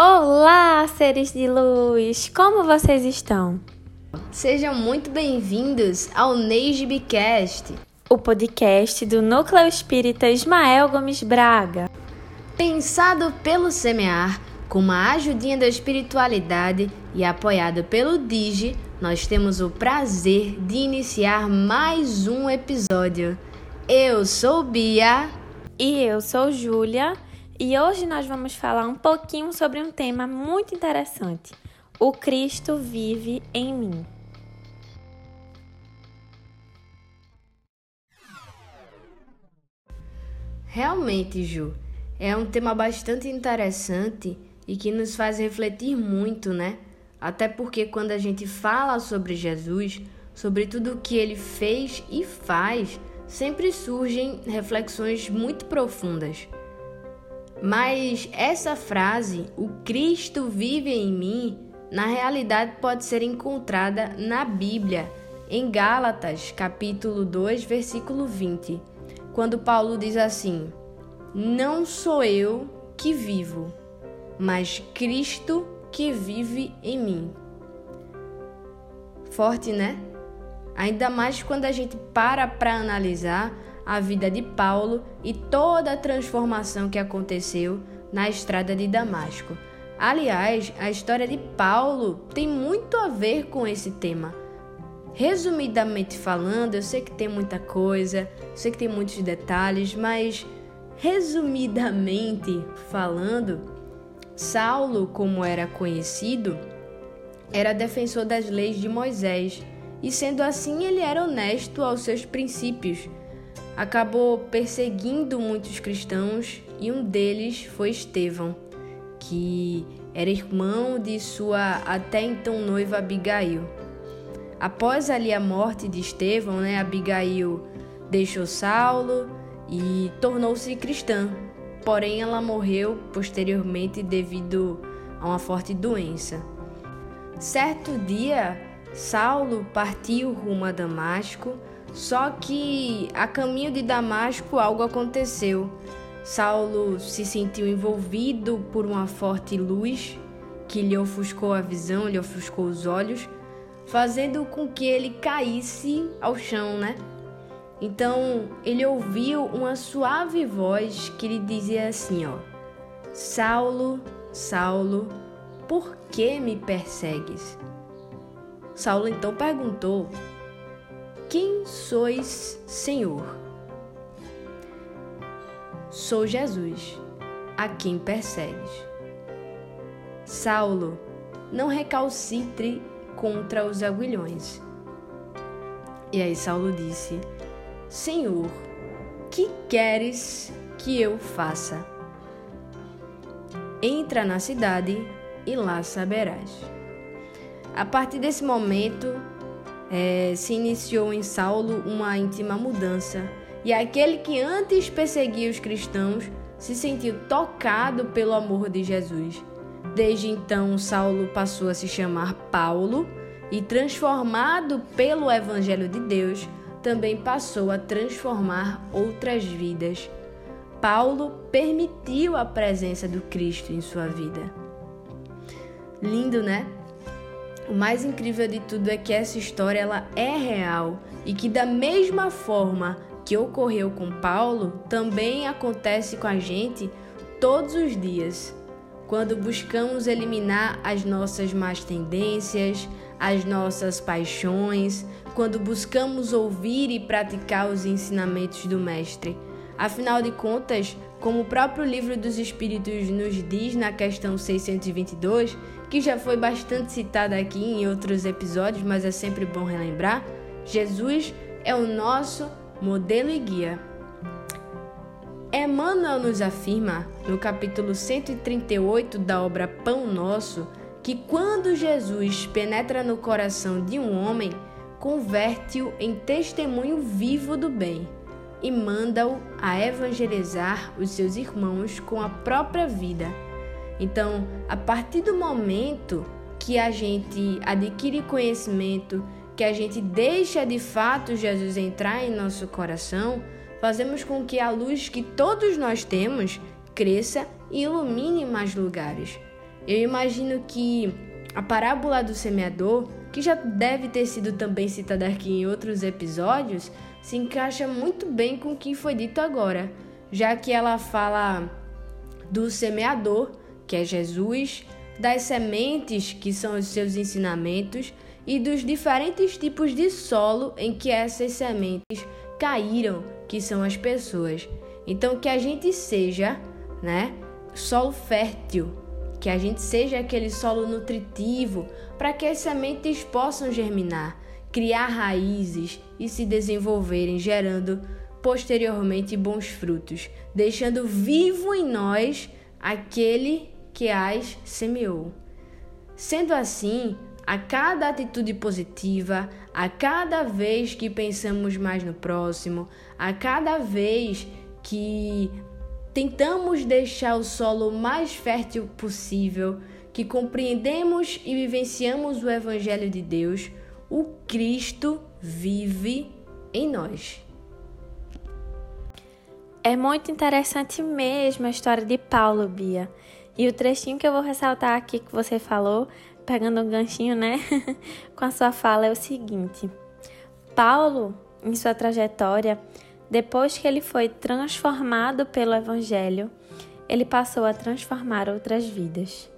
Olá, seres de luz! Como vocês estão? Sejam muito bem-vindos ao NeiGBcast, o podcast do Núcleo Espírita Ismael Gomes Braga. Pensado pelo Semear, com uma ajudinha da espiritualidade e apoiado pelo Digi, nós temos o prazer de iniciar mais um episódio. Eu sou Bia. E eu sou Júlia. E hoje nós vamos falar um pouquinho sobre um tema muito interessante: o Cristo vive em mim. Realmente, Ju, é um tema bastante interessante e que nos faz refletir muito, né? Até porque quando a gente fala sobre Jesus, sobre tudo o que ele fez e faz, sempre surgem reflexões muito profundas. Mas essa frase, o Cristo vive em mim, na realidade pode ser encontrada na Bíblia, em Gálatas, capítulo 2, versículo 20, quando Paulo diz assim: Não sou eu que vivo, mas Cristo que vive em mim. Forte, né? Ainda mais quando a gente para para analisar a vida de Paulo e toda a transformação que aconteceu na estrada de Damasco. Aliás, a história de Paulo tem muito a ver com esse tema. Resumidamente falando, eu sei que tem muita coisa, sei que tem muitos detalhes, mas resumidamente falando, Saulo, como era conhecido, era defensor das leis de Moisés, e sendo assim, ele era honesto aos seus princípios acabou perseguindo muitos cristãos e um deles foi Estevão, que era irmão de sua até então noiva Abigail. Após ali a morte de Estevão, né, Abigail deixou Saulo e tornou-se cristã. Porém, ela morreu posteriormente devido a uma forte doença. Certo dia, Saulo partiu rumo a Damasco só que a caminho de Damasco algo aconteceu. Saulo se sentiu envolvido por uma forte luz que lhe ofuscou a visão, lhe ofuscou os olhos, fazendo com que ele caísse ao chão, né? Então ele ouviu uma suave voz que lhe dizia assim, ó: Saulo, Saulo, por que me persegues? Saulo então perguntou: quem sois, Senhor? Sou Jesus, a quem persegues. Saulo, não recalcitre contra os aguilhões. E aí Saulo disse: Senhor, que queres que eu faça? Entra na cidade e lá saberás. A partir desse momento, é, se iniciou em Saulo uma íntima mudança, e aquele que antes perseguia os cristãos se sentiu tocado pelo amor de Jesus. Desde então, Saulo passou a se chamar Paulo e, transformado pelo Evangelho de Deus, também passou a transformar outras vidas. Paulo permitiu a presença do Cristo em sua vida. Lindo, né? O mais incrível de tudo é que essa história ela é real e que da mesma forma que ocorreu com Paulo, também acontece com a gente todos os dias. Quando buscamos eliminar as nossas más tendências, as nossas paixões, quando buscamos ouvir e praticar os ensinamentos do Mestre. Afinal de contas, como o próprio livro dos Espíritos nos diz na questão 622, que já foi bastante citada aqui em outros episódios, mas é sempre bom relembrar, Jesus é o nosso modelo e guia. Emmanuel nos afirma, no capítulo 138 da obra Pão Nosso, que quando Jesus penetra no coração de um homem, converte-o em testemunho vivo do bem e manda-o a evangelizar os seus irmãos com a própria vida. Então, a partir do momento que a gente adquire conhecimento, que a gente deixa de fato Jesus entrar em nosso coração, fazemos com que a luz que todos nós temos cresça e ilumine mais lugares. Eu imagino que a parábola do semeador, que já deve ter sido também citada aqui em outros episódios, se encaixa muito bem com o que foi dito agora, já que ela fala do semeador, que é Jesus, das sementes, que são os seus ensinamentos, e dos diferentes tipos de solo em que essas sementes caíram, que são as pessoas. Então que a gente seja, né, solo fértil, que a gente seja aquele solo nutritivo para que as sementes possam germinar, criar raízes e se desenvolverem, gerando posteriormente bons frutos, deixando vivo em nós aquele que as semeou. Sendo assim, a cada atitude positiva, a cada vez que pensamos mais no próximo, a cada vez que tentamos deixar o solo mais fértil possível, que compreendemos e vivenciamos o Evangelho de Deus, o Cristo vive em nós. É muito interessante mesmo a história de Paulo, Bia. E o trechinho que eu vou ressaltar aqui que você falou, pegando um ganchinho, né, com a sua fala, é o seguinte: Paulo, em sua trajetória, depois que ele foi transformado pelo Evangelho, ele passou a transformar outras vidas.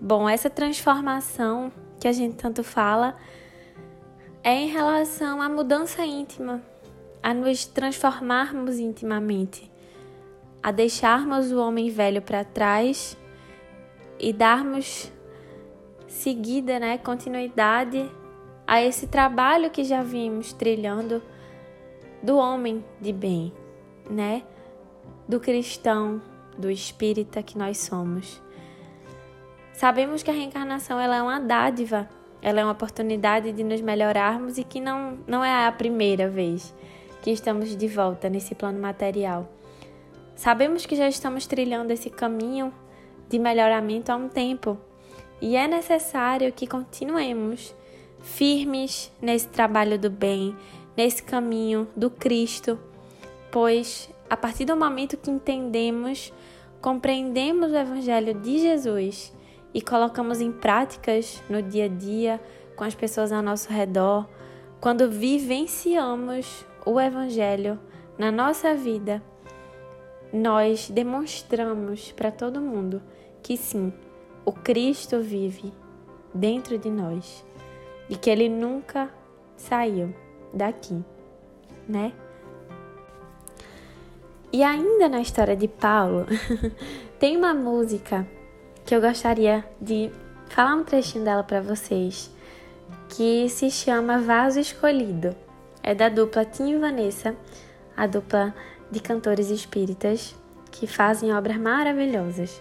Bom, essa transformação que a gente tanto fala é em relação à mudança íntima, a nos transformarmos intimamente, a deixarmos o homem velho para trás e darmos seguida, né, continuidade a esse trabalho que já vimos trilhando do homem de bem, né? Do cristão, do espírita que nós somos. Sabemos que a reencarnação ela é uma dádiva, ela é uma oportunidade de nos melhorarmos e que não, não é a primeira vez que estamos de volta nesse plano material. Sabemos que já estamos trilhando esse caminho de melhoramento há um tempo e é necessário que continuemos firmes nesse trabalho do bem, nesse caminho do Cristo, pois a partir do momento que entendemos, compreendemos o Evangelho de Jesus e colocamos em práticas no dia a dia, com as pessoas ao nosso redor, quando vivenciamos o Evangelho na nossa vida, nós demonstramos para todo mundo que sim, o Cristo vive dentro de nós e que ele nunca saiu daqui, né? E ainda na história de Paulo, tem uma música que eu gostaria de falar um trechinho dela para vocês, que se chama Vaso Escolhido. É da dupla Tim e Vanessa, a dupla de cantores espíritas que fazem obras maravilhosas.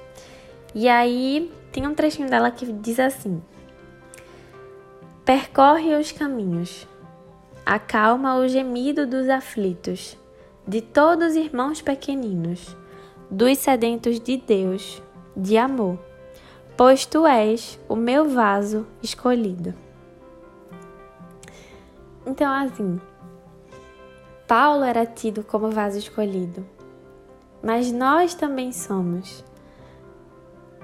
E aí tem um trechinho dela que diz assim: Percorre os caminhos, acalma o gemido dos aflitos, de todos os irmãos pequeninos, dos sedentos de Deus, de amor, pois tu és o meu vaso escolhido. Então, assim, Paulo era tido como vaso escolhido, mas nós também somos.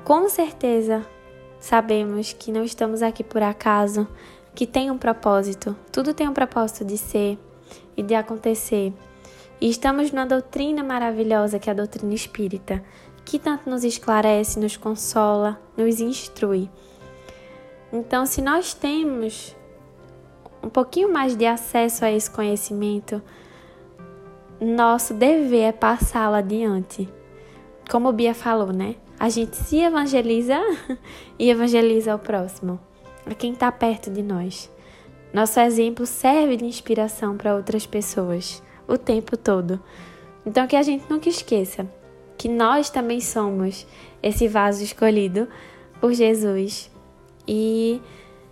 Com certeza, sabemos que não estamos aqui por acaso, que tem um propósito, tudo tem um propósito de ser e de acontecer. E estamos numa doutrina maravilhosa que é a doutrina espírita, que tanto nos esclarece, nos consola, nos instrui. Então, se nós temos um pouquinho mais de acesso a esse conhecimento, nosso dever é passá-lo adiante. Como o Bia falou, né? A gente se evangeliza e evangeliza o próximo a quem está perto de nós. Nosso exemplo serve de inspiração para outras pessoas o tempo todo. Então, que a gente nunca esqueça que nós também somos esse vaso escolhido por Jesus e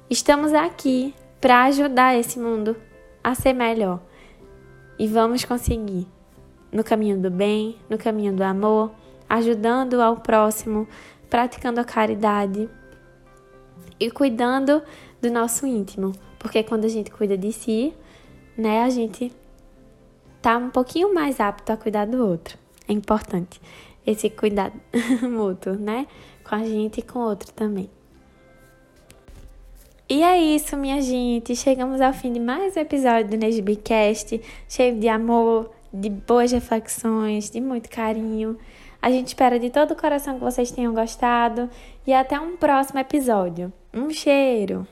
estamos aqui para ajudar esse mundo a ser melhor. E vamos conseguir no caminho do bem, no caminho do amor, ajudando ao próximo, praticando a caridade e cuidando do nosso íntimo, porque quando a gente cuida de si, né, a gente tá um pouquinho mais apto a cuidar do outro. É importante esse cuidado mútuo, né? com a gente e com o outro também. E é isso, minha gente. Chegamos ao fim de mais um episódio do Nesbicast, cheio de amor, de boas reflexões, de muito carinho. A gente espera de todo o coração que vocês tenham gostado e até um próximo episódio. Um cheiro!